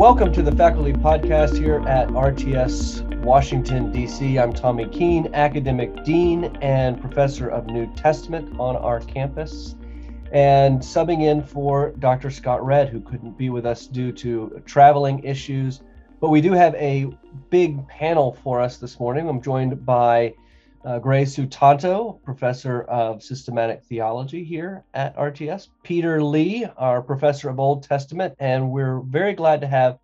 welcome to the Faculty Podcast here at RTS Washington, D.C. I'm Tommy Keene, Academic Dean and Professor of New Testament on our campus, and subbing in for Dr. Scott Redd, who couldn't be with us due to traveling issues. But we do have a big panel for us this morning. I'm joined by uh, Gray Sutanto, professor of systematic theology here at RTS, Peter Lee, our professor of Old Testament, and we're very glad to have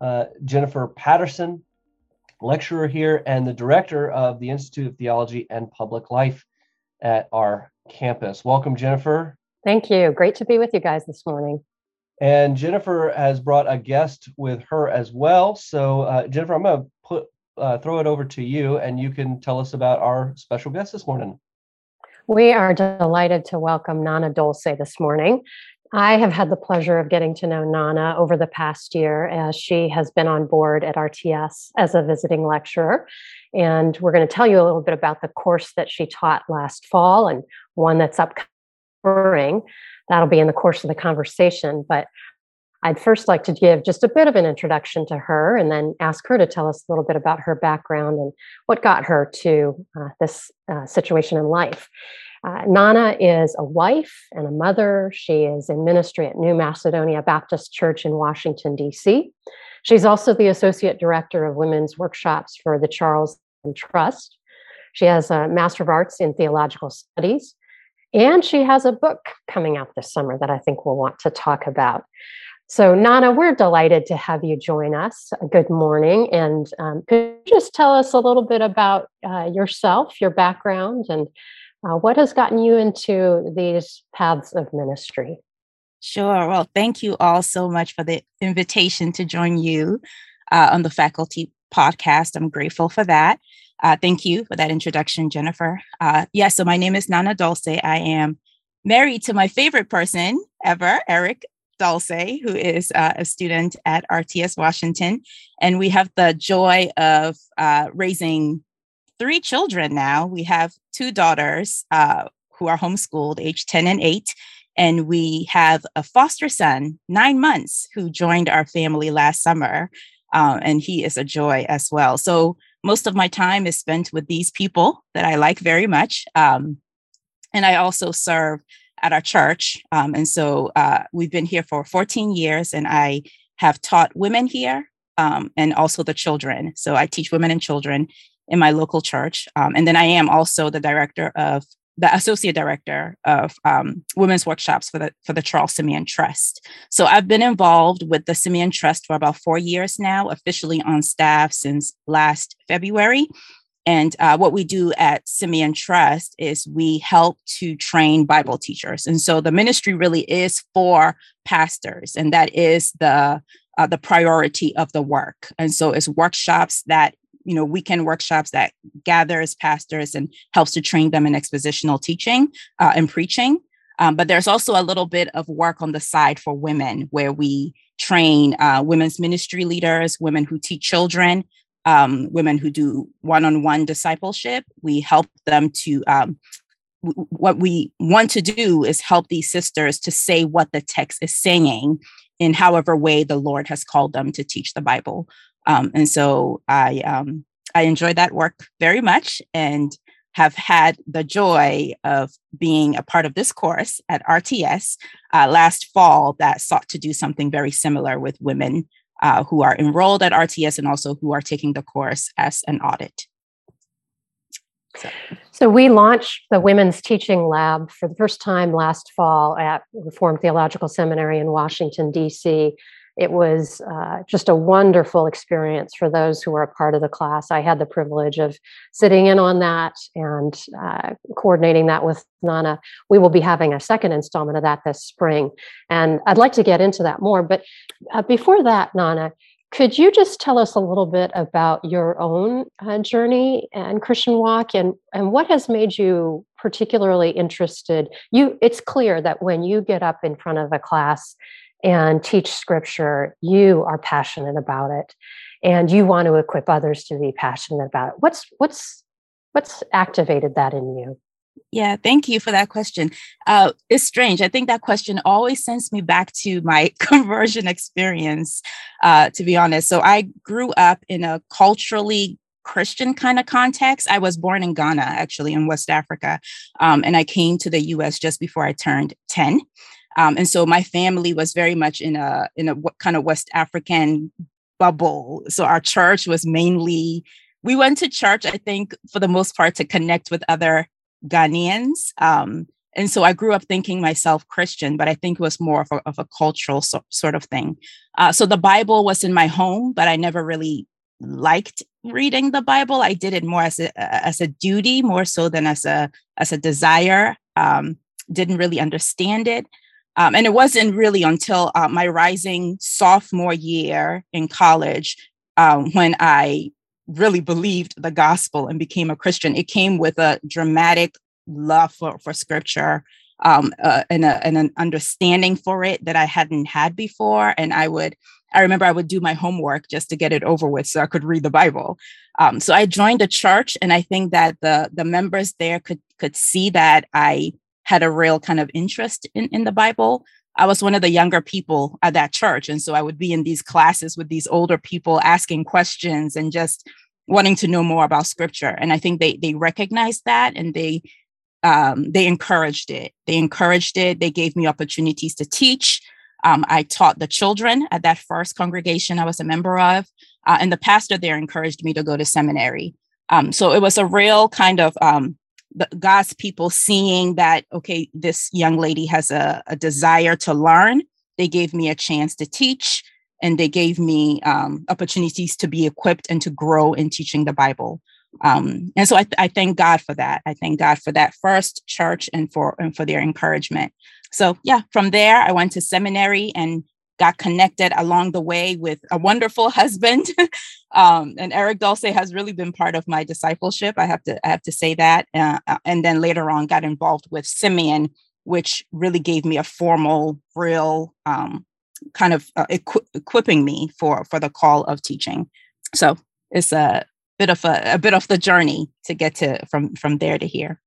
uh, Jennifer Patterson, lecturer here and the director of the Institute of Theology and Public Life at our campus. Welcome, Jennifer. Thank you. Great to be with you guys this morning. And Jennifer has brought a guest with her as well. So, uh, Jennifer, I'm going to uh, throw it over to you and you can tell us about our special guest this morning. We are delighted to welcome Nana Dolce this morning. I have had the pleasure of getting to know Nana over the past year as she has been on board at RTS as a visiting lecturer. And we're going to tell you a little bit about the course that she taught last fall and one that's upcoming. That'll be in the course of the conversation. But I'd first like to give just a bit of an introduction to her and then ask her to tell us a little bit about her background and what got her to uh, this uh, situation in life. Uh, Nana is a wife and a mother. She is in ministry at New Macedonia Baptist Church in Washington, D.C. She's also the Associate Director of Women's Workshops for the Charles Trust. She has a Master of Arts in Theological Studies, and she has a book coming out this summer that I think we'll want to talk about. So, Nana, we're delighted to have you join us. Good morning. And um, could you just tell us a little bit about uh, yourself, your background, and uh, what has gotten you into these paths of ministry? Sure. Well, thank you all so much for the invitation to join you uh, on the faculty podcast. I'm grateful for that. Uh, thank you for that introduction, Jennifer. Uh, yeah, so my name is Nana Dolce. I am married to my favorite person ever, Eric Dolce, who is uh, a student at RTS Washington. And we have the joy of uh, raising three children now. We have two daughters uh, who are homeschooled, age 10 and 8. And we have a foster son, nine months, who joined our family last summer. Uh, and he is a joy as well. So most of my time is spent with these people that I like very much. Um, and I also serve at our church. Um, and so uh, we've been here for 14 years, and I have taught women here um, and also the children. So I teach women and children in my local church. Um, and then I am also the director of the associate director of um, women's workshops for the for the Charles Simeon Trust. So I've been involved with the Simeon Trust for about four years now, officially on staff since last February. And uh, what we do at Simeon Trust is we help to train Bible teachers. And so the ministry really is for pastors, and that is the uh, the priority of the work. And so it's workshops that you know weekend workshops that gathers pastors and helps to train them in expositional teaching uh, and preaching. Um, but there's also a little bit of work on the side for women where we train uh, women's ministry leaders, women who teach children, um, women who do one-on-one discipleship. We help them to um, w- what we want to do is help these sisters to say what the text is saying in however way the Lord has called them to teach the Bible. Um, and so I um, I enjoy that work very much and have had the joy of being a part of this course at RTS uh, last fall that sought to do something very similar with women uh, who are enrolled at RTS and also who are taking the course as an audit. So. so. we launched the Women's Teaching Lab for the first time last fall at Reformed Theological Seminary in Washington, D.C it was uh, just a wonderful experience for those who were a part of the class. I had the privilege of sitting in on that and uh, coordinating that with Nana. We will be having a second installment of that this spring, and I'd like to get into that more. But uh, before that, Nana, could you just tell us a little bit about your own uh, journey and Christian walk, and and what has made you particularly interested? You, it's clear that when you get up in front of a class and teach scripture, you are passionate about it and you want to equip others to be passionate about it. What's what's what's activated that in you? Yeah, thank you for that question. Uh, it's strange. I think that question always sends me back to my conversion experience, uh, to be honest. So I grew up in a culturally Christian kind of context. I was born in Ghana, actually, in West Africa. Um, and I came to the US just before I turned 10. Um, and so my family was very much in a in a kind of West African bubble. So our church was mainly we went to church, I think, for the most part, to connect with other Ghanaians. Um, and so I grew up thinking myself Christian, but I think it was more of a, of a cultural so, sort of thing. Uh, so the Bible was in my home, but I never really liked reading the Bible. I did it more as a as a duty, more so than as a as a desire. Um, didn't really understand it. Um, and it wasn't really until uh, my rising sophomore year in college um, when I really believed the gospel and became a Christian. It came with a dramatic love for, for scripture um, uh, and, a, and an understanding for it that I hadn't had before. And I would, I remember I would do my homework just to get it over with so I could read the Bible. Um, so I joined a church, and I think that the the members there could could see that I had a real kind of interest in, in the Bible. I was one of the younger people at that church. And so I would be in these classes with these older people asking questions and just wanting to know more about scripture. And I think they they recognized that and they um, they encouraged it. They encouraged it. They gave me opportunities to teach. Um, I taught the children at that first congregation I was a member of. Uh, and the pastor there encouraged me to go to seminary. Um, so it was a real kind of um, the God's people seeing that, okay, this young lady has a, a desire to learn. They gave me a chance to teach and they gave me um, opportunities to be equipped and to grow in teaching the Bible. Um, and so I, I, thank God for that. I thank God for that first church and for and for their encouragement. So yeah, from there I went to seminary and got connected along the way with a wonderful husband. um, and Eric Dolce has really been part of my discipleship. I have to I have to say that. Uh, uh, and then later on, got involved with Simeon, which really gave me a formal, real um, kind of uh, equi- equipping me for for the call of teaching. So it's a bit of a, a bit of the journey to get to from from there to here.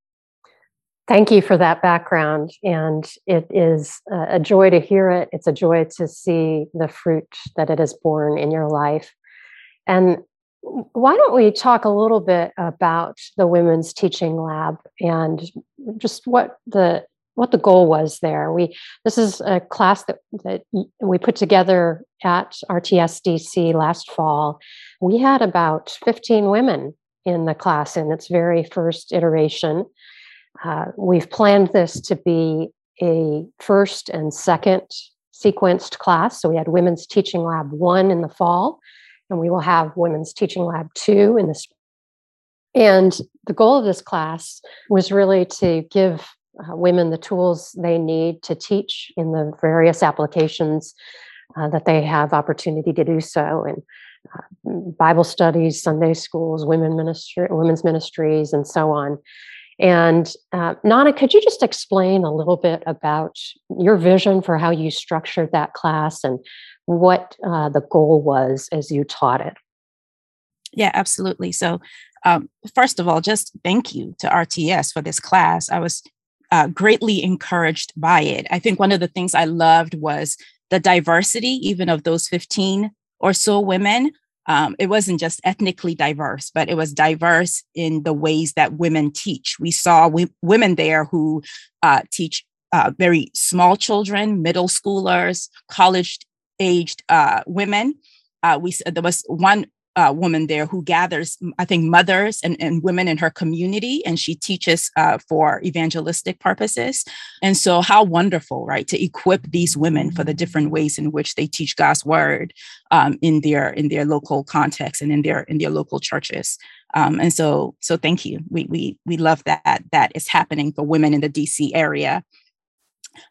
Thank you for that background. And it is a joy to hear it. It's a joy to see the fruit that it has borne in your life. And why don't we talk a little bit about the Women's Teaching Lab and just what the what the goal was there. We this is a class that that we put together at RTSDC last fall. We had about 15 women in the class in its very first iteration. Uh, we've planned this to be a first and second sequenced class. So we had Women's Teaching Lab 1 in the fall, and we will have Women's Teaching Lab 2 in the spring. And the goal of this class was really to give uh, women the tools they need to teach in the various applications uh, that they have opportunity to do so in uh, Bible studies, Sunday schools, women ministry, women's ministries, and so on. And uh, Nana, could you just explain a little bit about your vision for how you structured that class and what uh, the goal was as you taught it? Yeah, absolutely. So, um, first of all, just thank you to RTS for this class. I was uh, greatly encouraged by it. I think one of the things I loved was the diversity, even of those 15 or so women um, it wasn't just ethnically diverse, but it was diverse in the ways that women teach. We saw w- women there who uh, teach uh, very small children, middle schoolers, college aged uh, women. Uh, we there was one uh, woman there who gathers, I think, mothers and, and women in her community, and she teaches uh, for evangelistic purposes. And so, how wonderful, right, to equip these women for the different ways in which they teach God's word um, in their in their local context and in their in their local churches. Um, and so, so thank you. We we we love that that is happening for women in the DC area.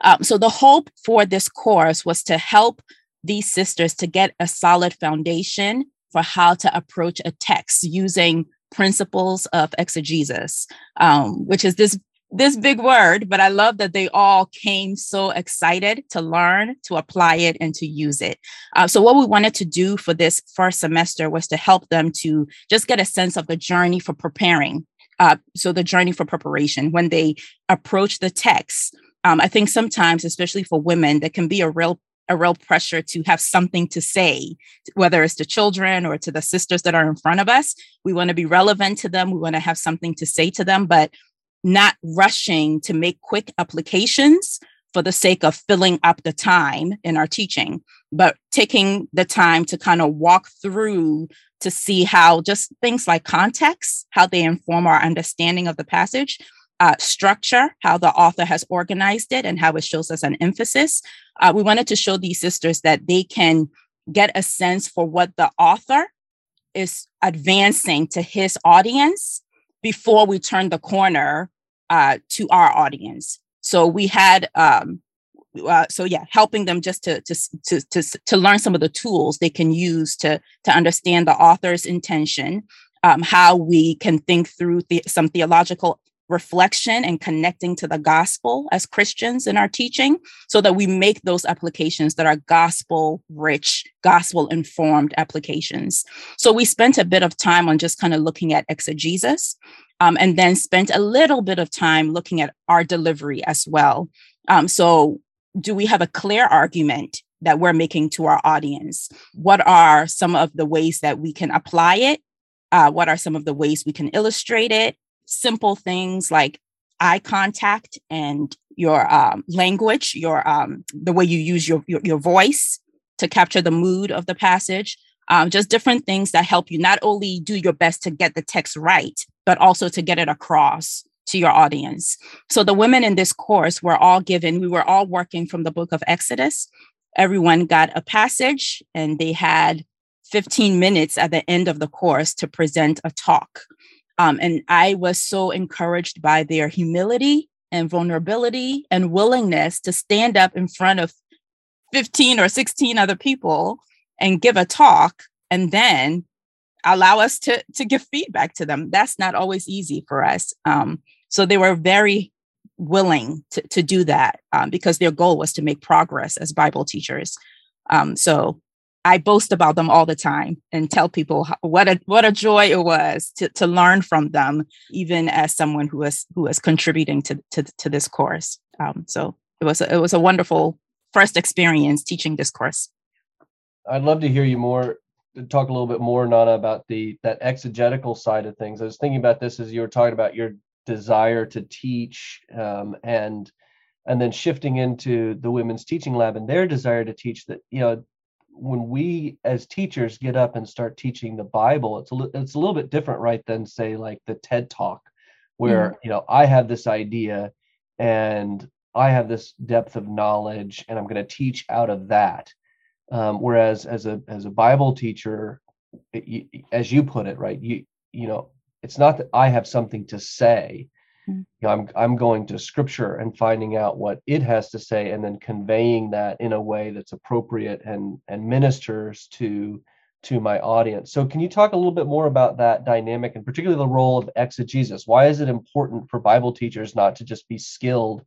Um, so the hope for this course was to help these sisters to get a solid foundation for how to approach a text using principles of exegesis, um, which is this this big word, but I love that they all came so excited to learn, to apply it, and to use it. Uh, so, what we wanted to do for this first semester was to help them to just get a sense of the journey for preparing Uh, so the journey for preparation, when they approach the text, um, I think sometimes, especially for women, there can be a real a real pressure to have something to say, whether it's to children or to the sisters that are in front of us. We want to be relevant to them. We want to have something to say to them, but not rushing to make quick applications for the sake of filling up the time in our teaching, but taking the time to kind of walk through to see how just things like context, how they inform our understanding of the passage, uh, structure, how the author has organized it, and how it shows us an emphasis. Uh, we wanted to show these sisters that they can get a sense for what the author is advancing to his audience before we turn the corner uh, to our audience. So we had, um, uh, so yeah, helping them just to, to to to to learn some of the tools they can use to to understand the author's intention, um, how we can think through the, some theological reflection and connecting to the gospel as Christians in our teaching so that we make those applications that are gospel rich, gospel informed applications. So we spent a bit of time on just kind of looking at exegesis um, and then spent a little bit of time looking at our delivery as well. Um, so, do we have a clear argument that we're making to our audience? What are some of the ways that we can apply it? Uh, what are some of the ways we can illustrate it? Simple things like eye contact and your um, language, your um, the way you use your, your, your voice to capture the mood of the passage. Um, just different things that help you not only do your best to get the text right, but also to get it across to your audience. So the women in this course were all given. We were all working from the book of Exodus. Everyone got a passage, and they had 15 minutes at the end of the course to present a talk. Um, and I was so encouraged by their humility and vulnerability and willingness to stand up in front of 15 or 16 other people and give a talk and then allow us to, to give feedback to them. That's not always easy for us. Um, so they were very willing to, to do that um, because their goal was to make progress as Bible teachers. Um, so I boast about them all the time and tell people what a what a joy it was to to learn from them, even as someone who is who is contributing to to, to this course. Um, so it was a, it was a wonderful first experience teaching this course. I'd love to hear you more talk a little bit more, Nana, about the that exegetical side of things. I was thinking about this as you were talking about your desire to teach um, and and then shifting into the women's teaching lab and their desire to teach that you know when we as teachers get up and start teaching the bible it's a, it's a little bit different right than say like the ted talk where mm. you know i have this idea and i have this depth of knowledge and i'm going to teach out of that um, whereas as a as a bible teacher it, as you put it right you you know it's not that i have something to say you know, I'm I'm going to scripture and finding out what it has to say and then conveying that in a way that's appropriate and and ministers to to my audience. So can you talk a little bit more about that dynamic and particularly the role of exegesis? Why is it important for Bible teachers not to just be skilled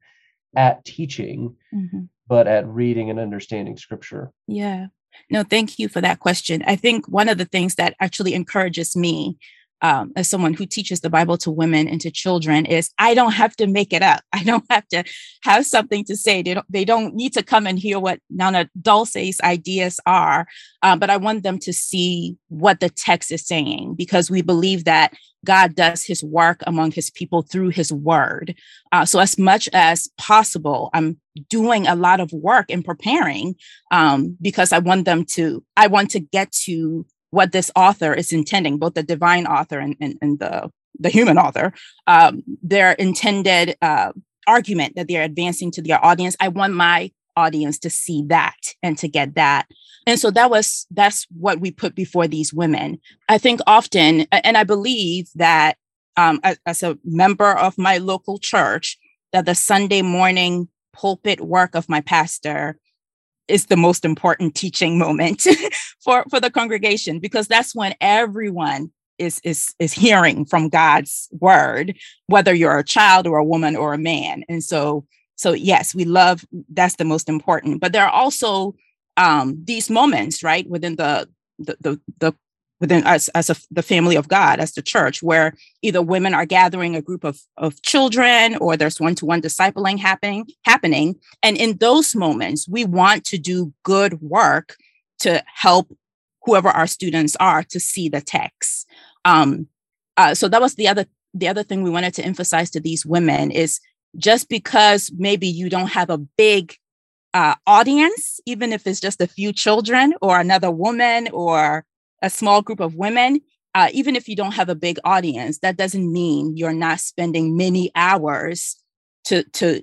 at teaching, mm-hmm. but at reading and understanding scripture? Yeah. No, thank you for that question. I think one of the things that actually encourages me um, as someone who teaches the Bible to women and to children is I don't have to make it up. I don't have to have something to say. They don't, they don't need to come and hear what Nana Dolce's ideas are, um, but I want them to see what the text is saying because we believe that God does his work among his people through his word. Uh, so, as much as possible, I'm doing a lot of work in preparing um, because I want them to, I want to get to what this author is intending, both the divine author and, and, and the, the human author, um, their intended uh, argument that they're advancing to their audience. I want my audience to see that and to get that. And so that was that's what we put before these women. I think often, and I believe that um, as, as a member of my local church, that the Sunday morning pulpit work of my pastor is the most important teaching moment for for the congregation because that's when everyone is is is hearing from God's word whether you're a child or a woman or a man. And so so yes we love that's the most important. But there are also um these moments right within the the the, the within us as a, the family of God, as the church, where either women are gathering a group of, of children or there's one-to-one discipling happening happening. And in those moments, we want to do good work to help whoever our students are to see the text. Um, uh, so that was the other the other thing we wanted to emphasize to these women is just because maybe you don't have a big uh, audience, even if it's just a few children or another woman or a small group of women, uh, even if you don't have a big audience, that doesn't mean you're not spending many hours to to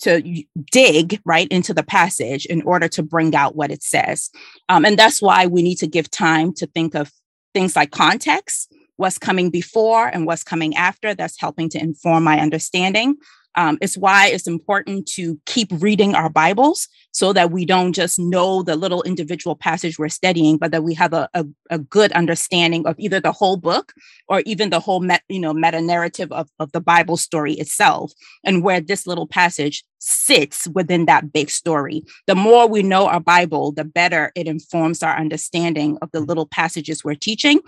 to dig right into the passage in order to bring out what it says. Um, and that's why we need to give time to think of things like context, what's coming before and what's coming after. That's helping to inform my understanding. Um, it's why it's important to keep reading our Bibles so that we don't just know the little individual passage we're studying, but that we have a, a, a good understanding of either the whole book or even the whole met, you know meta narrative of, of the Bible story itself and where this little passage sits within that big story. The more we know our Bible, the better it informs our understanding of the little passages we're teaching.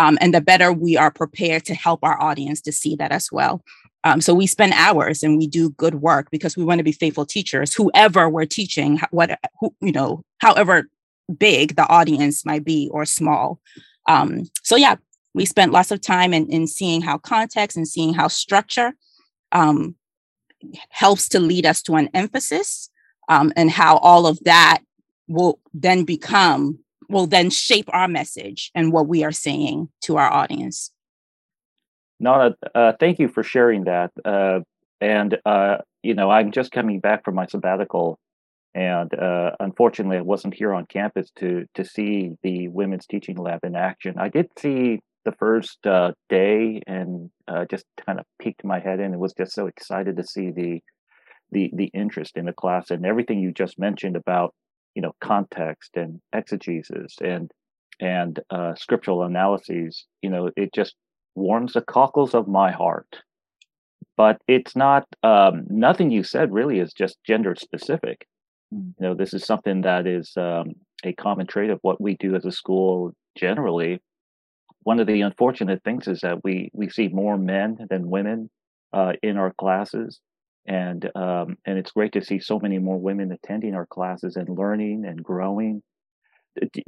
Um, and the better we are prepared to help our audience to see that as well. Um, so we spend hours and we do good work because we want to be faithful teachers, whoever we're teaching, what who, you know, however big the audience might be or small. Um, so yeah, we spent lots of time in, in seeing how context and seeing how structure um, helps to lead us to an emphasis um, and how all of that will then become will then shape our message and what we are saying to our audience. Nana, uh, thank you for sharing that. Uh, and uh, you know, I'm just coming back from my sabbatical, and uh, unfortunately, I wasn't here on campus to to see the women's teaching lab in action. I did see the first uh, day, and uh, just kind of peeked my head in, and was just so excited to see the the the interest in the class and everything you just mentioned about you know context and exegesis and and uh, scriptural analyses. You know, it just warms the cockles of my heart. But it's not, um, nothing you said really is just gender specific. Mm. You know, this is something that is um, a common trait of what we do as a school generally. One of the unfortunate things is that we we see more men than women uh, in our classes, and um, and it's great to see so many more women attending our classes and learning and growing.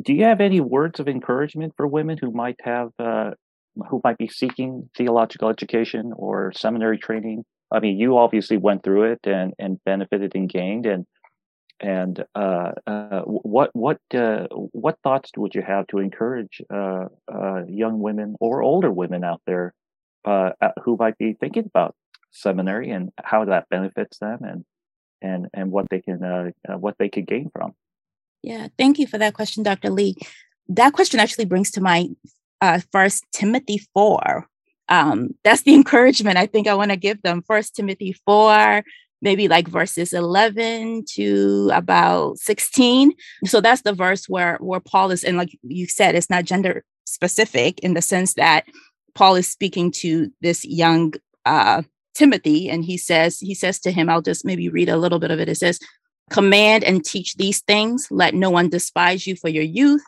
Do you have any words of encouragement for women who might have uh, who might be seeking theological education or seminary training? I mean, you obviously went through it and and benefited and gained. And and uh, uh, what what uh, what thoughts would you have to encourage uh, uh, young women or older women out there uh, who might be thinking about seminary and how that benefits them and and and what they can uh, what they could gain from? Yeah, thank you for that question, Dr. Lee. That question actually brings to mind uh, First Timothy four. Um, that's the encouragement I think I want to give them. First Timothy four, maybe like verses 11 to about 16 so that's the verse where where paul is and like you said it's not gender specific in the sense that paul is speaking to this young uh timothy and he says he says to him i'll just maybe read a little bit of it it says command and teach these things let no one despise you for your youth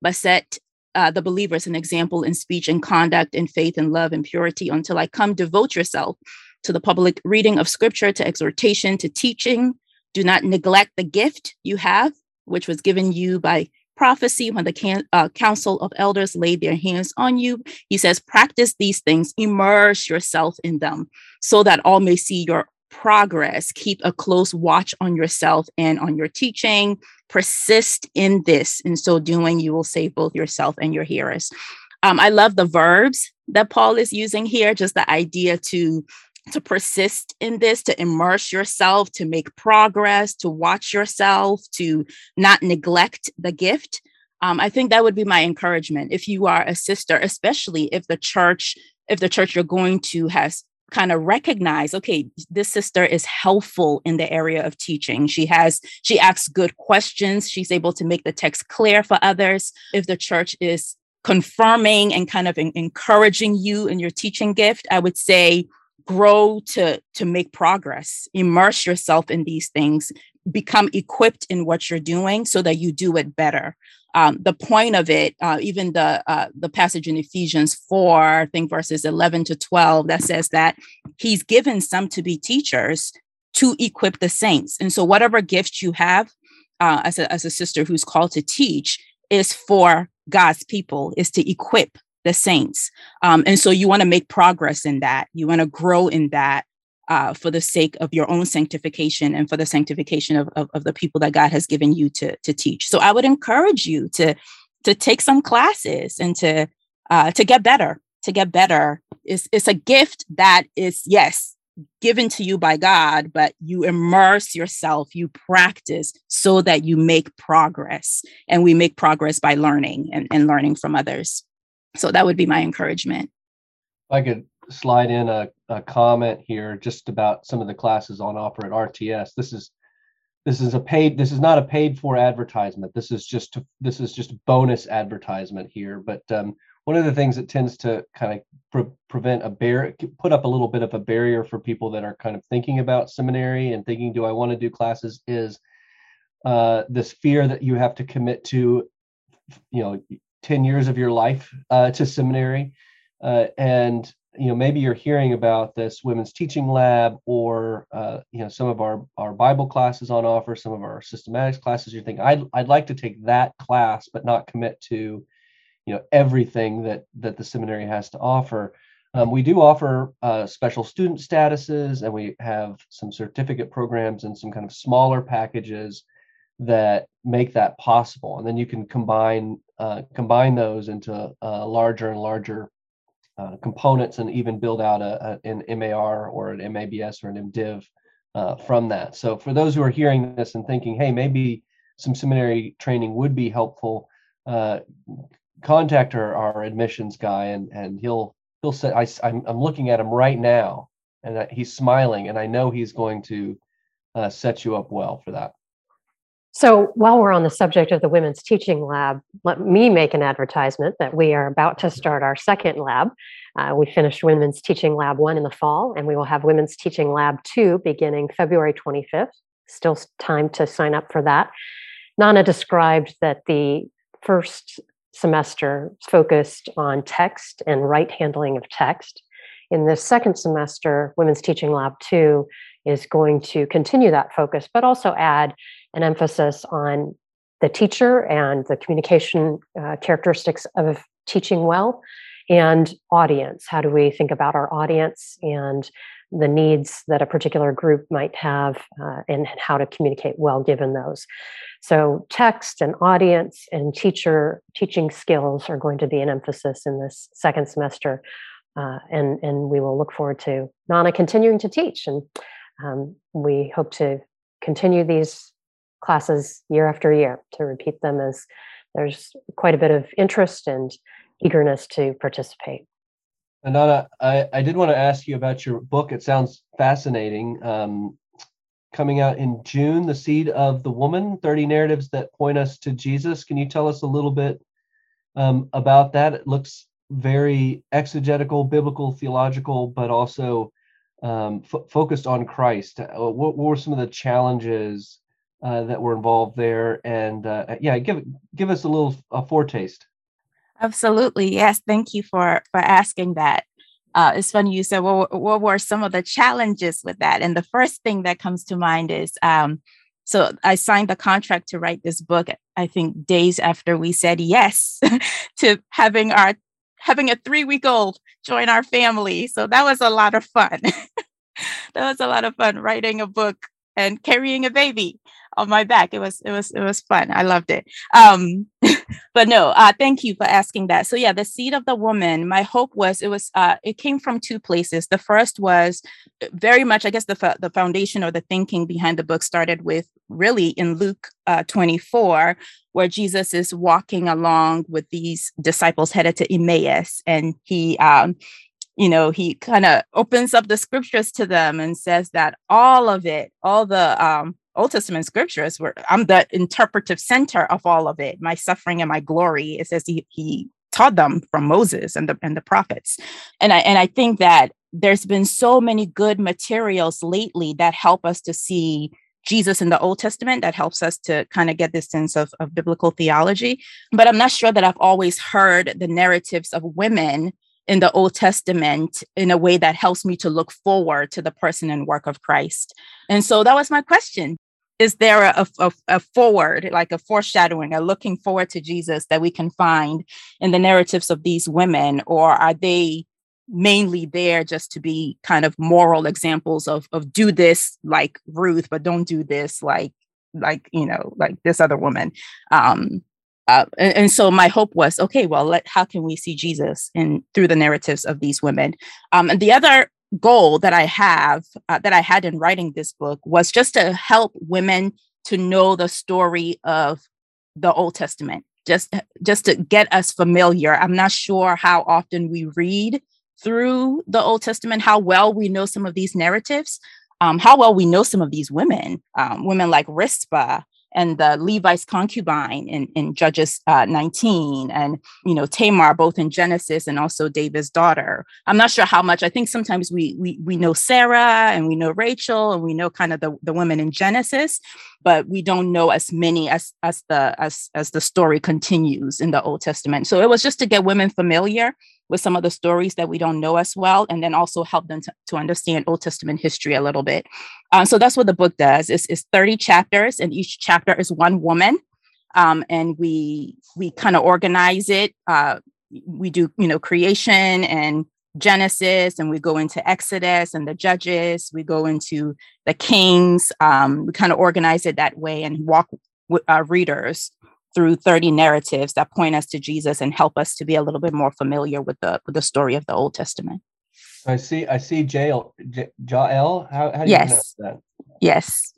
but set uh, the believers an example in speech and conduct, in faith and love and purity until I come. Devote yourself to the public reading of scripture, to exhortation, to teaching. Do not neglect the gift you have, which was given you by prophecy when the can, uh, council of elders laid their hands on you. He says, practice these things, immerse yourself in them, so that all may see your progress. Keep a close watch on yourself and on your teaching. Persist in this. In so doing, you will save both yourself and your hearers. Um, I love the verbs that Paul is using here, just the idea to to persist in this, to immerse yourself, to make progress, to watch yourself, to not neglect the gift. Um, I think that would be my encouragement. If you are a sister, especially if the church, if the church you're going to has kind of recognize okay this sister is helpful in the area of teaching she has she asks good questions she's able to make the text clear for others if the church is confirming and kind of encouraging you in your teaching gift i would say grow to to make progress. Immerse yourself in these things. Become equipped in what you're doing so that you do it better. Um, the point of it, uh, even the uh, the passage in Ephesians four, I think verses eleven to twelve, that says that He's given some to be teachers to equip the saints. And so, whatever gift you have uh, as a as a sister who's called to teach is for God's people, is to equip the saints. Um, and so, you want to make progress in that. You want to grow in that uh, for the sake of your own sanctification and for the sanctification of, of, of, the people that God has given you to, to teach. So I would encourage you to to take some classes and to uh, to get better. To get better is it's a gift that is yes given to you by God, but you immerse yourself, you practice so that you make progress. And we make progress by learning and, and learning from others. So that would be my encouragement. If I could slide in a, a comment here just about some of the classes on offer at RTS. This is this is a paid this is not a paid for advertisement. This is just this is just bonus advertisement here. But um, one of the things that tends to kind of pre- prevent a bear put up a little bit of a barrier for people that are kind of thinking about seminary and thinking, do I want to do classes? Is uh, this fear that you have to commit to, you know, 10 years of your life uh, to seminary. Uh, and you know maybe you're hearing about this women's teaching lab or uh, you know some of our our bible classes on offer some of our systematics classes you think I'd, I'd like to take that class but not commit to you know everything that that the seminary has to offer um, we do offer uh, special student statuses and we have some certificate programs and some kind of smaller packages that make that possible and then you can combine uh, combine those into uh, larger and larger uh, components and even build out a, a, an MAR or an MABS or an MDiv uh, from that. So for those who are hearing this and thinking, hey, maybe some seminary training would be helpful, uh, contact our, our admissions guy and and he'll he'll say I, I'm, I'm looking at him right now and he's smiling and I know he's going to uh, set you up well for that. So, while we're on the subject of the Women's Teaching Lab, let me make an advertisement that we are about to start our second lab. Uh, we finished Women's Teaching Lab 1 in the fall, and we will have Women's Teaching Lab 2 beginning February 25th. Still time to sign up for that. Nana described that the first semester focused on text and right handling of text. In the second semester, Women's Teaching Lab 2 is going to continue that focus, but also add an emphasis on the teacher and the communication uh, characteristics of teaching well and audience. How do we think about our audience and the needs that a particular group might have uh, and how to communicate well given those. So text and audience and teacher teaching skills are going to be an emphasis in this second semester. Uh, and, and we will look forward to Nana continuing to teach. And um, we hope to continue these classes year after year to repeat them as there's quite a bit of interest and eagerness to participate. Anana, I, I did want to ask you about your book. It sounds fascinating. Um, coming out in June, The Seed of the Woman 30 Narratives That Point Us to Jesus. Can you tell us a little bit um, about that? It looks very exegetical, biblical, theological, but also um, f- focused on Christ. Uh, what, what, were some of the challenges uh, that were involved there. And uh, yeah, give give us a little a foretaste. Absolutely, yes. Thank you for for asking that. Uh, it's funny you said, well, what were some of the challenges with that? And the first thing that comes to mind is, um, so I signed the contract to write this book. I think days after we said yes to having our having a three week old join our family. So that was a lot of fun. that was a lot of fun writing a book and carrying a baby on my back. It was it was it was fun. I loved it. Um, but no, uh, thank you for asking that. So yeah, the seed of the woman. My hope was it was uh, it came from two places. The first was uh, very much, I guess, the the foundation or the thinking behind the book started with really in Luke uh, 24, where Jesus is walking along with these disciples headed to Emmaus, and he um, you know, he kind of opens up the scriptures to them and says that all of it, all the um, Old Testament scriptures were, I'm the interpretive center of all of it, my suffering and my glory. It says he, he taught them from Moses and the, and the prophets. And I, and I think that there's been so many good materials lately that help us to see Jesus in the Old Testament. That helps us to kind of get this sense of, of biblical theology. But I'm not sure that I've always heard the narratives of women in the Old Testament in a way that helps me to look forward to the person and work of Christ. And so that was my question. Is there a, a, a, forward, like a foreshadowing, a looking forward to Jesus that we can find in the narratives of these women? Or are they mainly there just to be kind of moral examples of of do this like Ruth, but don't do this like like you know like this other woman. Um, uh, and, and, so my hope was okay. Well, let, how can we see Jesus in through the narratives of these women? Um, and the other goal that I have uh, that I had in writing this book was just to help women to know the story of the Old Testament just just to get us familiar. I'm not sure how often we read through the Old Testament, how well we know some of these narratives, um, how well we know some of these women, um, women like Rizpah and the Levite's concubine in, in Judges uh, 19, and you know Tamar, both in Genesis and also David's daughter. I'm not sure how much. I think sometimes we we we know Sarah and we know Rachel and we know kind of the, the women in Genesis, but we don't know as many as as the as as the story continues in the Old Testament. So it was just to get women familiar with some of the stories that we don't know as well, and then also help them to, to understand Old Testament history a little bit. Um, so that's what the book does. It's, it's 30 chapters, and each chapter is one woman. Um, and we we kind of organize it. Uh, we do you know creation and Genesis, and we go into Exodus and the Judges. We go into the Kings. Um, we kind of organize it that way and walk with our readers through 30 narratives that point us to Jesus and help us to be a little bit more familiar with the with the story of the Old Testament. I see. I see. Jael. J- Jael. How, how do you yes. pronounce that? Yes.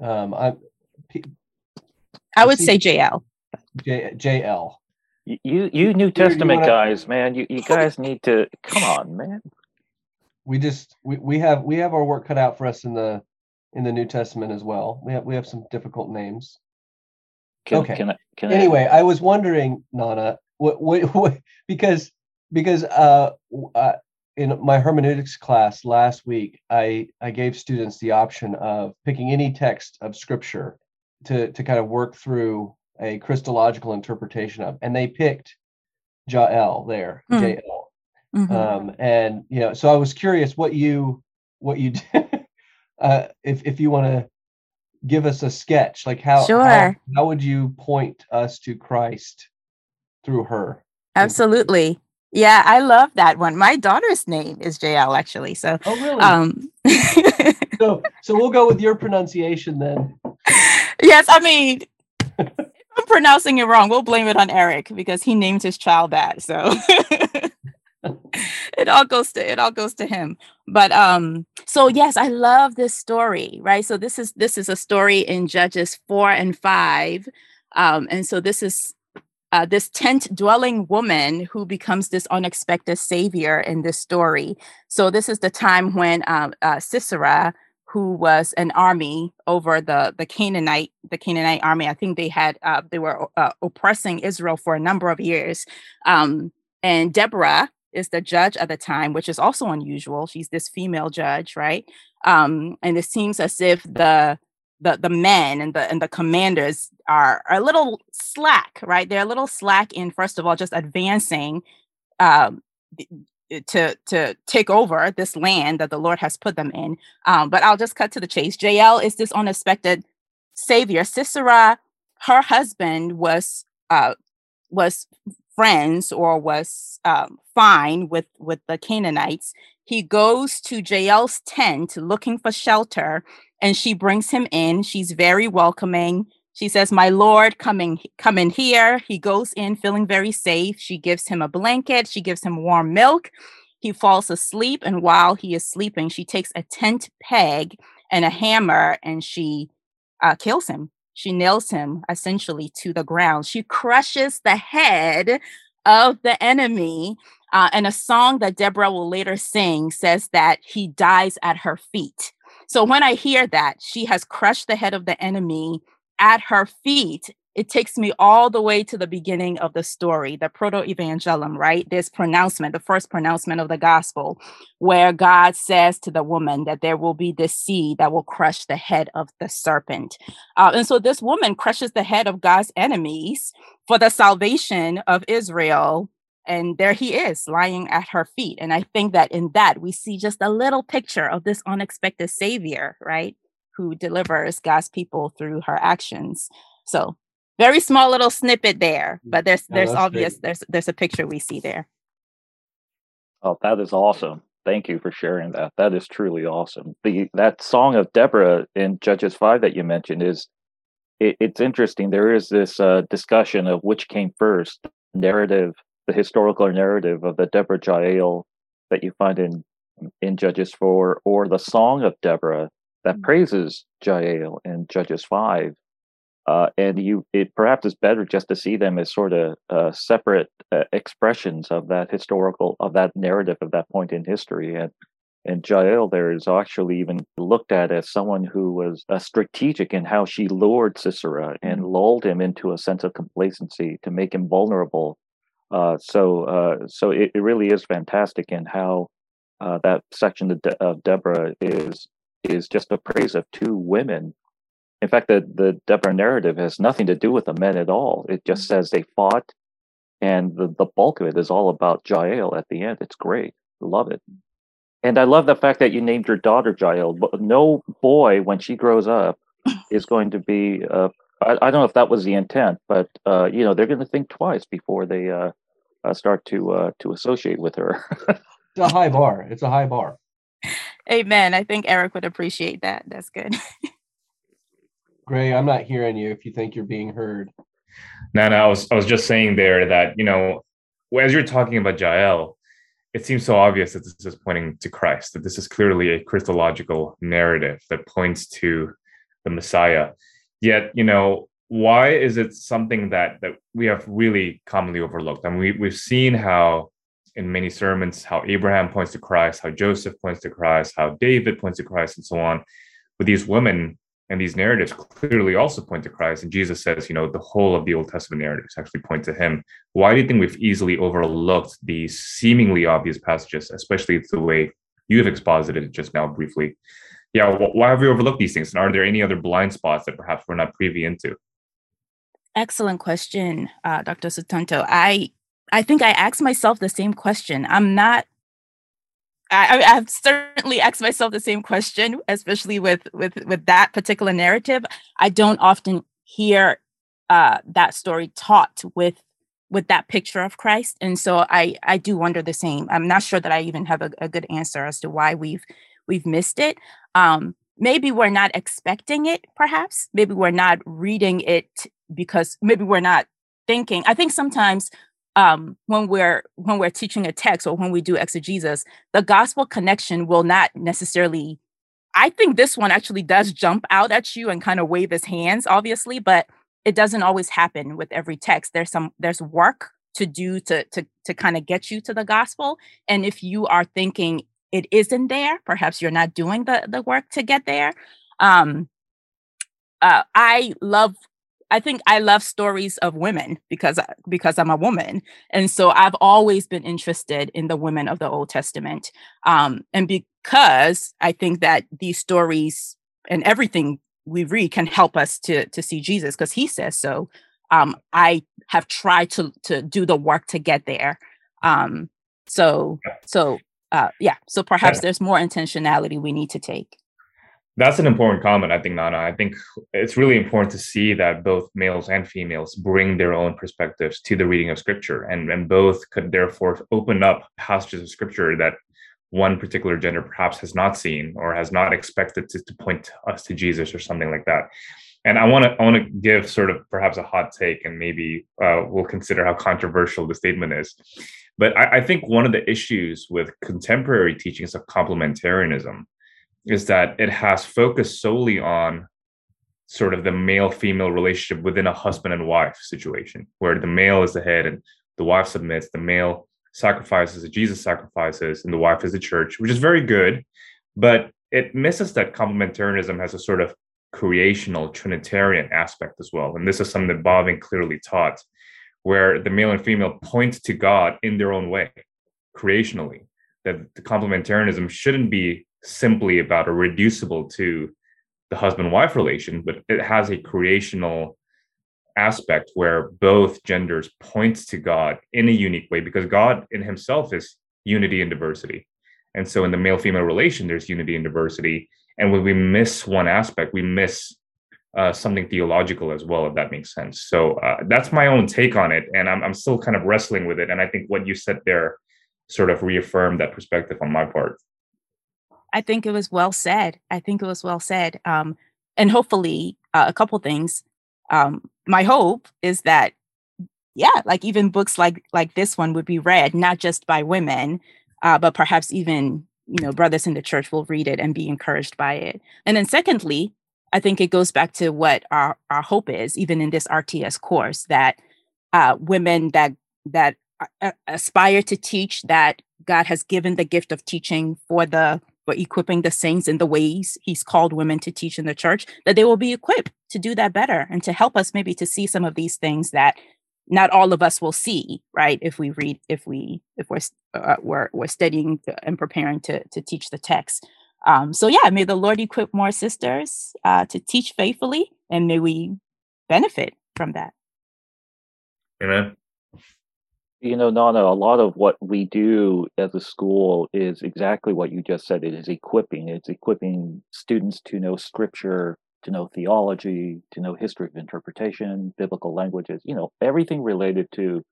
Um, I. P- I would say JL. J JL. You you New Testament you wanna... guys, man, you, you guys need to come on, man. We just we, we have we have our work cut out for us in the in the New Testament as well. We have we have some difficult names. Can, okay. Can I, can anyway, I, I, was wondering, Nana, what, what, what because because uh, uh, in my hermeneutics class last week, I I gave students the option of picking any text of scripture to to kind of work through a Christological interpretation of, and they picked Jael there, mm. JL. Mm-hmm. Um, and you know, so I was curious what you what you did, uh, if if you want to give us a sketch like how sure. how, how would you point us to christ through her? Absolutely. Yeah i love that one. My daughter's name is jl actually so oh really? um so so we'll go with your pronunciation then. Yes i mean i'm pronouncing it wrong we'll blame it on eric because he named his child that so it all goes to it all goes to him but um so yes i love this story right so this is this is a story in judges 4 and 5 um and so this is uh, this tent dwelling woman who becomes this unexpected savior in this story. So, this is the time when uh, uh, Sisera, who was an army over the the Canaanite the Canaanite army, I think they had uh, they were uh, oppressing Israel for a number of years. Um, and Deborah, is the judge at the time, which is also unusual. She's this female judge, right? Um, and it seems as if the the the men and the and the commanders are, are a little slack, right? They're a little slack in first of all just advancing um, to to take over this land that the Lord has put them in. Um, but I'll just cut to the chase. Jael is this unexpected savior. Sisera, her husband was uh, was friends or was um, fine with with the Canaanites, he goes to Jael's tent looking for shelter, and she brings him in. She's very welcoming. She says, "My lord, coming come in here." He goes in feeling very safe. She gives him a blanket. She gives him warm milk. He falls asleep, and while he is sleeping, she takes a tent peg and a hammer, and she uh, kills him she nails him essentially to the ground. She crushes the head of the enemy. Uh, and a song that Deborah will later sing says that he dies at her feet. So when I hear that she has crushed the head of the enemy at her feet, it takes me all the way to the beginning of the story, the proto-evangelium, right? This pronouncement, the first pronouncement of the gospel, where God says to the woman that there will be this seed that will crush the head of the serpent. Uh, and so this woman crushes the head of God's enemies for the salvation of Israel and there he is lying at her feet and i think that in that we see just a little picture of this unexpected savior right who delivers god's people through her actions so very small little snippet there but there's there's obvious great. there's there's a picture we see there oh that is awesome thank you for sharing that that is truly awesome the that song of deborah in judges 5 that you mentioned is it, it's interesting there is this uh, discussion of which came first narrative the historical narrative of the Deborah Jael that you find in in Judges 4 or the Song of Deborah that mm-hmm. praises Jael in Judges 5. Uh, and you, it perhaps is better just to see them as sort of uh, separate uh, expressions of that historical, of that narrative of that point in history. And and Jael there is actually even looked at as someone who was uh, strategic in how she lured Sisera and mm-hmm. lulled him into a sense of complacency to make him vulnerable uh, so uh, so it, it, really is fantastic in how uh, that section of, De- of, Deborah is is just a praise of two women. In fact, the the Deborah narrative has nothing to do with the men at all. It just mm-hmm. says they fought, and the, the bulk of it is all about Jael at the end. It's great. Love it. And I love the fact that you named your daughter Jael. No boy, when she grows up, is going to be uh, I, I, don't know if that was the intent, but uh, you know they're going to think twice before they uh, uh, start to uh, to associate with her. it's a high bar. It's a high bar. Amen. I think Eric would appreciate that. That's good. Gray, I'm not hearing you. If you think you're being heard. No, no. I was I was just saying there that you know, as you're talking about Jael, it seems so obvious that this is pointing to Christ. That this is clearly a Christological narrative that points to the Messiah Yet, you know, why is it something that that we have really commonly overlooked? I mean, we, we've seen how in many sermons how Abraham points to Christ, how Joseph points to Christ, how David points to Christ, and so on. But these women and these narratives clearly also point to Christ. And Jesus says, you know, the whole of the Old Testament narratives actually point to him. Why do you think we've easily overlooked these seemingly obvious passages, especially the way you have exposited it just now briefly? yeah, why have we overlooked these things? And are there any other blind spots that perhaps we're not privy into? Excellent question, uh, Dr. Sutanto. I I think I asked myself the same question. I'm not. I, I've certainly asked myself the same question, especially with with with that particular narrative. I don't often hear uh, that story taught with with that picture of Christ, and so I I do wonder the same. I'm not sure that I even have a, a good answer as to why we've we've missed it. Um, maybe we're not expecting it, perhaps. Maybe we're not reading it because maybe we're not thinking. I think sometimes um, when we're when we're teaching a text or when we do exegesis, the gospel connection will not necessarily. I think this one actually does jump out at you and kind of wave his hands, obviously, but it doesn't always happen with every text. There's some there's work to do to to to kind of get you to the gospel, and if you are thinking it isn't there perhaps you're not doing the the work to get there um uh, i love i think i love stories of women because uh, because i'm a woman. And so i've always been interested in the women of the old testament um and because i think that these stories and everything we read can help us to to see jesus because he says so. Um i have tried to to do the work to get there. Um so so uh, yeah, so perhaps there's more intentionality we need to take. That's an important comment, I think, Nana. I think it's really important to see that both males and females bring their own perspectives to the reading of scripture, and, and both could therefore open up passages of scripture that one particular gender perhaps has not seen or has not expected to, to point us to Jesus or something like that. And I want to I want to give sort of perhaps a hot take, and maybe uh, we'll consider how controversial the statement is. But I, I think one of the issues with contemporary teachings of complementarianism is that it has focused solely on sort of the male female relationship within a husband and wife situation, where the male is the head and the wife submits, the male sacrifices, Jesus sacrifices, and the wife is the church, which is very good. But it misses that complementarianism has a sort of creational Trinitarian aspect as well. And this is something that Bavinck clearly taught, where the male and female point to God in their own way, creationally. That the complementarianism shouldn't be simply about or reducible to the husband wife relation, but it has a creational aspect where both genders point to God in a unique way because God in himself is unity and diversity. And so in the male female relation, there's unity and diversity. And when we miss one aspect, we miss uh, something theological as well, if that makes sense. So uh, that's my own take on it. And I'm, I'm still kind of wrestling with it. And I think what you said there sort of reaffirmed that perspective on my part. I think it was well said. I think it was well said. Um, and hopefully, uh, a couple things. Um, my hope is that, yeah, like even books like like this one would be read not just by women, uh, but perhaps even you know brothers in the church will read it and be encouraged by it. And then secondly, I think it goes back to what our our hope is, even in this RTS course, that uh, women that that aspire to teach, that God has given the gift of teaching for the equipping the saints in the ways He's called women to teach in the church, that they will be equipped to do that better and to help us maybe to see some of these things that not all of us will see right if we read if we if we're uh, we're, we're studying and preparing to to teach the text. Um, so yeah may the lord equip more sisters uh, to teach faithfully and may we benefit from that. Amen you know nana a lot of what we do as a school is exactly what you just said it is equipping it's equipping students to know scripture to know theology, to know history of interpretation, biblical languages, you know, everything related to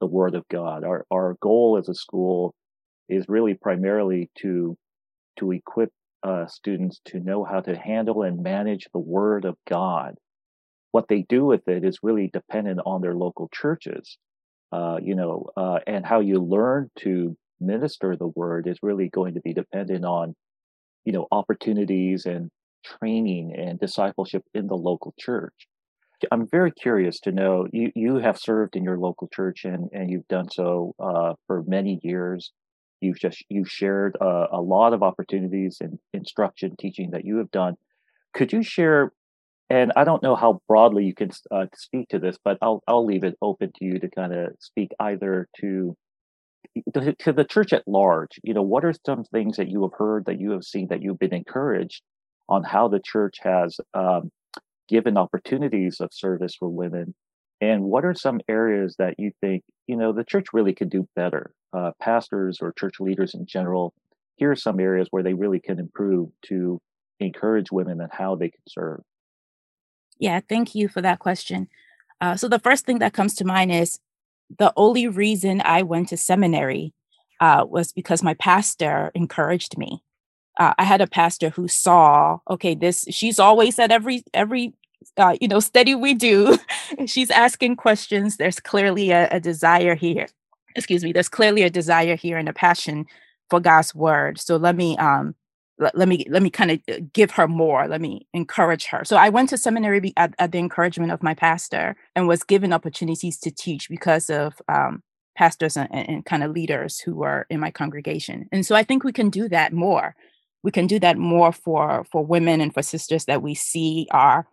the Word of God. Our our goal as a school is really primarily to to equip uh, students to know how to handle and manage the Word of God. What they do with it is really dependent on their local churches, uh, you know, uh, and how you learn to minister the Word is really going to be dependent on, you know, opportunities and training and discipleship in the local church. I'm very curious to know you, you have served in your local church and, and you've done so uh, for many years. You've just you've shared uh, a lot of opportunities and instruction teaching that you have done. Could you share? And I don't know how broadly you can uh, speak to this, but I'll I'll leave it open to you to kind of speak either to to the church at large. You know, what are some things that you have heard that you have seen that you've been encouraged on how the church has um, given opportunities of service for women? And what are some areas that you think you know the church really could do better? Uh, pastors or church leaders in general here are some areas where they really can improve to encourage women and how they can serve yeah thank you for that question uh, so the first thing that comes to mind is the only reason i went to seminary uh, was because my pastor encouraged me uh, I had a pastor who saw, okay, this she's always at every every uh, you know study we do, she's asking questions. There's clearly a, a desire here. Excuse me. There's clearly a desire here and a passion for God's word. So let me um let, let me let me kind of uh, give her more. Let me encourage her. So I went to seminary at, at the encouragement of my pastor and was given opportunities to teach because of um, pastors and, and kind of leaders who were in my congregation. And so I think we can do that more we can do that more for for women and for sisters that we see are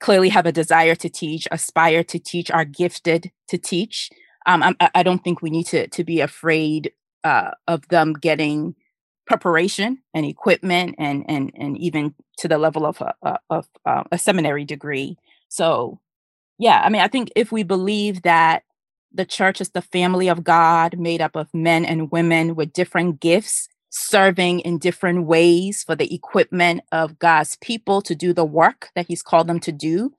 clearly have a desire to teach aspire to teach are gifted to teach um, I, I don't think we need to to be afraid uh, of them getting preparation and equipment and and and even to the level of a, of uh, a seminary degree so yeah i mean i think if we believe that the church is the family of god made up of men and women with different gifts serving in different ways for the equipment of God's people to do the work that He's called them to do,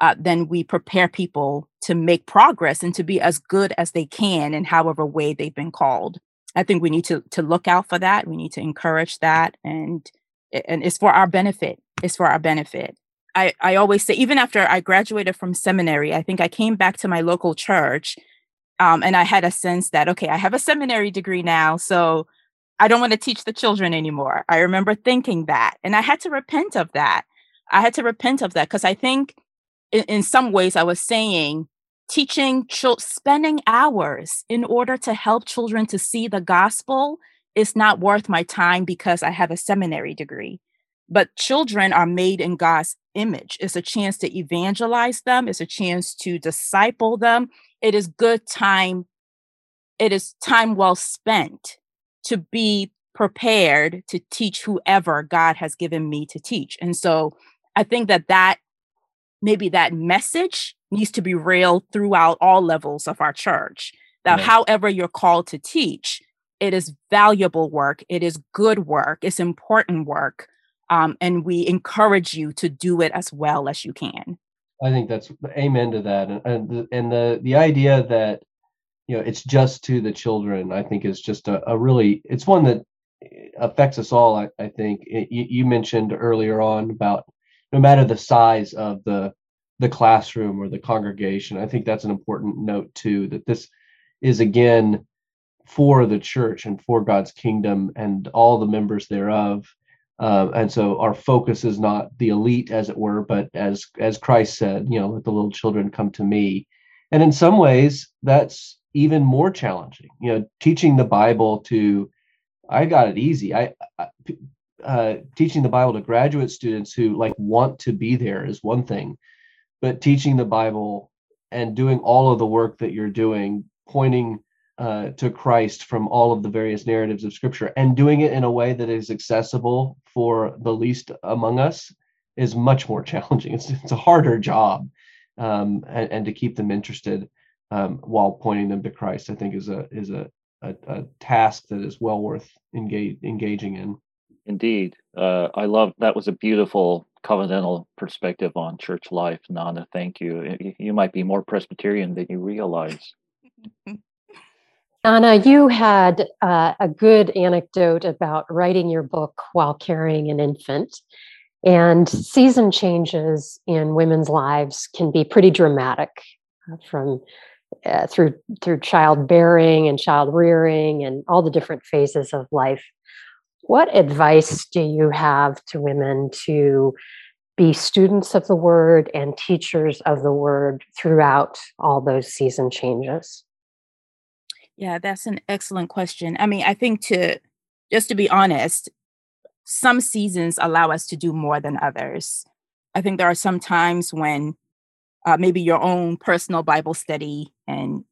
uh, then we prepare people to make progress and to be as good as they can in however way they've been called. I think we need to to look out for that. We need to encourage that, and and it's for our benefit. It's for our benefit. I, I always say, even after I graduated from seminary, I think I came back to my local church um, and I had a sense that, okay, I have a seminary degree now. So I don't want to teach the children anymore. I remember thinking that. And I had to repent of that. I had to repent of that because I think in, in, some ways I was saying teaching, ch- spending hours in order to help children to see the gospel is not worth my time because I have a seminary degree. but children are made in God's image. It's a chance to evangelize them, it's a chance to disciple them. It is good time, it is time well spent to be prepared to teach whoever God has given me to teach. And so I think that that maybe that message needs to be real throughout all levels of our church. That yeah. however you're called to teach, it is valuable work, it is good work, it's important work. Um, and we encourage you to do it as well as you can. I think that's amen to that, and and the, and the the idea that you know it's just to the children, I think is just a, a really it's one that affects us all. I, I think it, you, you mentioned earlier on about no matter the size of the the classroom or the congregation. I think that's an important note too. That this is again for the church and for God's kingdom and all the members thereof. Um, and so our focus is not the elite, as it were, but as as Christ said, you know, let the little children come to me. And in some ways, that's even more challenging. You know, teaching the Bible to, I got it easy. I, I uh, teaching the Bible to graduate students who like want to be there is one thing, but teaching the Bible and doing all of the work that you're doing, pointing uh, to Christ from all of the various narratives of Scripture, and doing it in a way that is accessible for the least among us is much more challenging. It's it's a harder job, um, and, and to keep them interested um, while pointing them to Christ, I think is a is a a, a task that is well worth engage, engaging in. Indeed. Uh, I love that was a beautiful covenantal perspective on church life, Nana. Thank you. You might be more Presbyterian than you realize. Nana, you had uh, a good anecdote about writing your book while carrying an infant. And season changes in women's lives can be pretty dramatic uh, from uh, through through childbearing and child rearing and all the different phases of life. What advice do you have to women to be students of the word and teachers of the word throughout all those season changes? Yeah, that's an excellent question. I mean, I think to just to be honest, some seasons allow us to do more than others. I think there are some times when uh, maybe your own personal Bible study and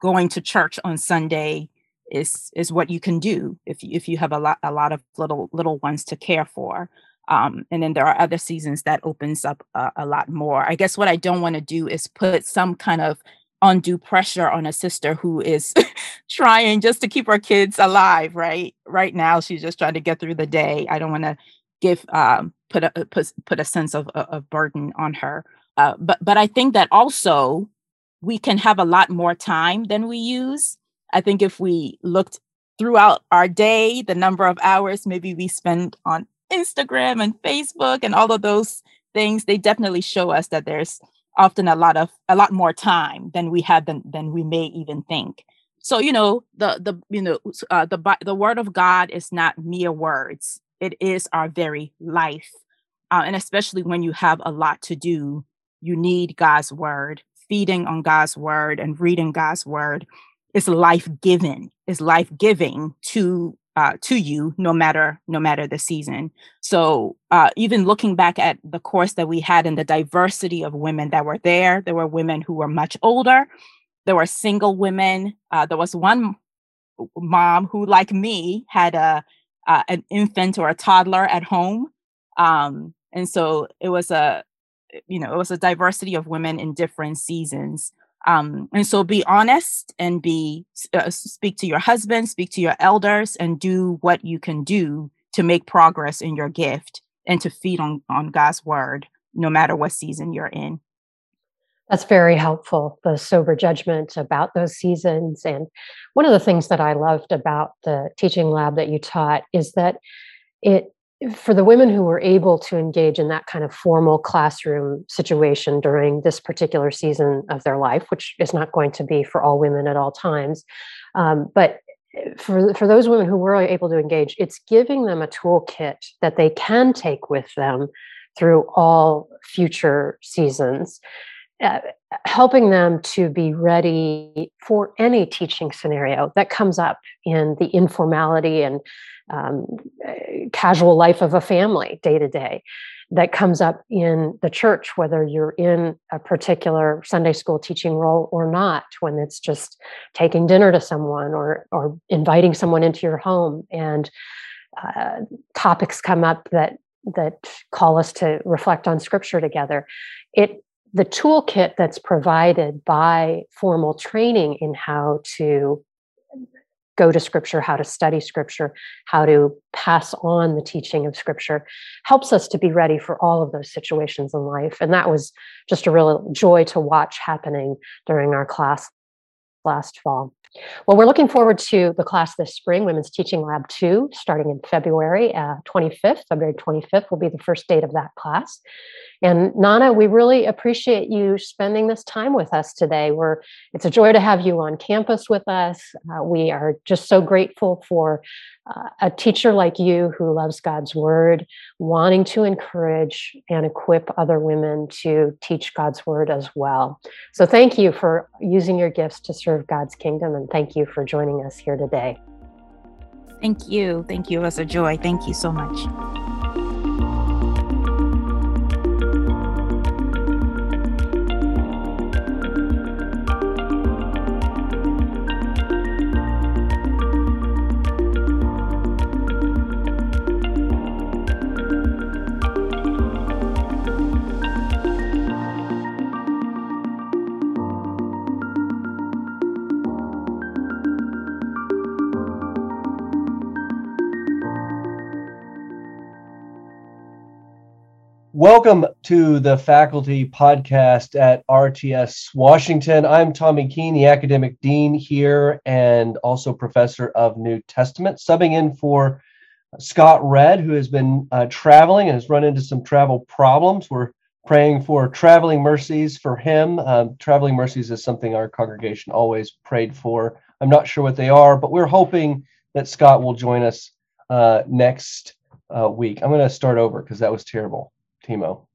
going to church on Sunday is is what you can do if you, if you have a lot a lot of little little ones to care for. Um, and then there are other seasons that opens up a, a lot more. I guess what I don't want to do is put some kind of undue pressure on a sister who is trying just to keep her kids alive. Right, right now she's just trying to get through the day. I don't want to give um, put a put, put a sense of, of burden on her. Uh, but but I think that also we can have a lot more time than we use I think if we looked throughout our day, the number of hours maybe we spend on Instagram and Facebook and all of those things, they definitely show us that there's often a lot of a lot more time than we have than than we may even think. So you know the the you know uh, the the word of God is not mere words; it is our very life, uh, and especially when you have a lot to do, you need God's word. Feeding on God's word and reading God's word is life giving is life giving to uh, to you no matter no matter the season. So uh, even looking back at the course that we had and the diversity of women that were there there were women who were much older there were single women uh, there was one mom who like me had a uh, an infant or a toddler at home. Um, and so it was a you know it was a diversity of women in different seasons um, and so be honest and be uh, speak to your husband, speak to your elders, and do what you can do to make progress in your gift and to feed on, on God's word, no matter what season you're in. That's very helpful, the sober judgment about those seasons. And one of the things that I loved about the teaching lab that you taught is that it for the women who were able to engage in that kind of formal classroom situation during this particular season of their life, which is not going to be for all women at all times, um, but for for those women who were able to engage, it's giving them a toolkit that they can take with them through all future seasons. Uh, helping them to be ready for any teaching scenario that comes up in the informality and um, casual life of a family day to day that comes up in the church, whether you're in a particular Sunday school teaching role or not, when it's just taking dinner to someone or or inviting someone into your home, and uh, topics come up that that call us to reflect on Scripture together. It the toolkit that's provided by formal training in how to go to scripture, how to study scripture, how to pass on the teaching of scripture helps us to be ready for all of those situations in life. And that was just a real joy to watch happening during our class last fall. Well, we're looking forward to the class this spring, Women's Teaching Lab 2, starting in February uh, 25th. February 25th will be the first date of that class. And Nana, we really appreciate you spending this time with us today. We're it's a joy to have you on campus with us. Uh, we are just so grateful for a teacher like you who loves God's word, wanting to encourage and equip other women to teach God's word as well. So thank you for using your gifts to serve God's kingdom and thank you for joining us here today. Thank you. Thank you. It was a joy. Thank you so much. Welcome to the faculty podcast at RTS Washington. I'm Tommy Keene, the academic dean here and also professor of New Testament, subbing in for Scott Redd, who has been uh, traveling and has run into some travel problems. We're praying for traveling mercies for him. Um, traveling mercies is something our congregation always prayed for. I'm not sure what they are, but we're hoping that Scott will join us uh, next uh, week. I'm going to start over because that was terrible. Timo.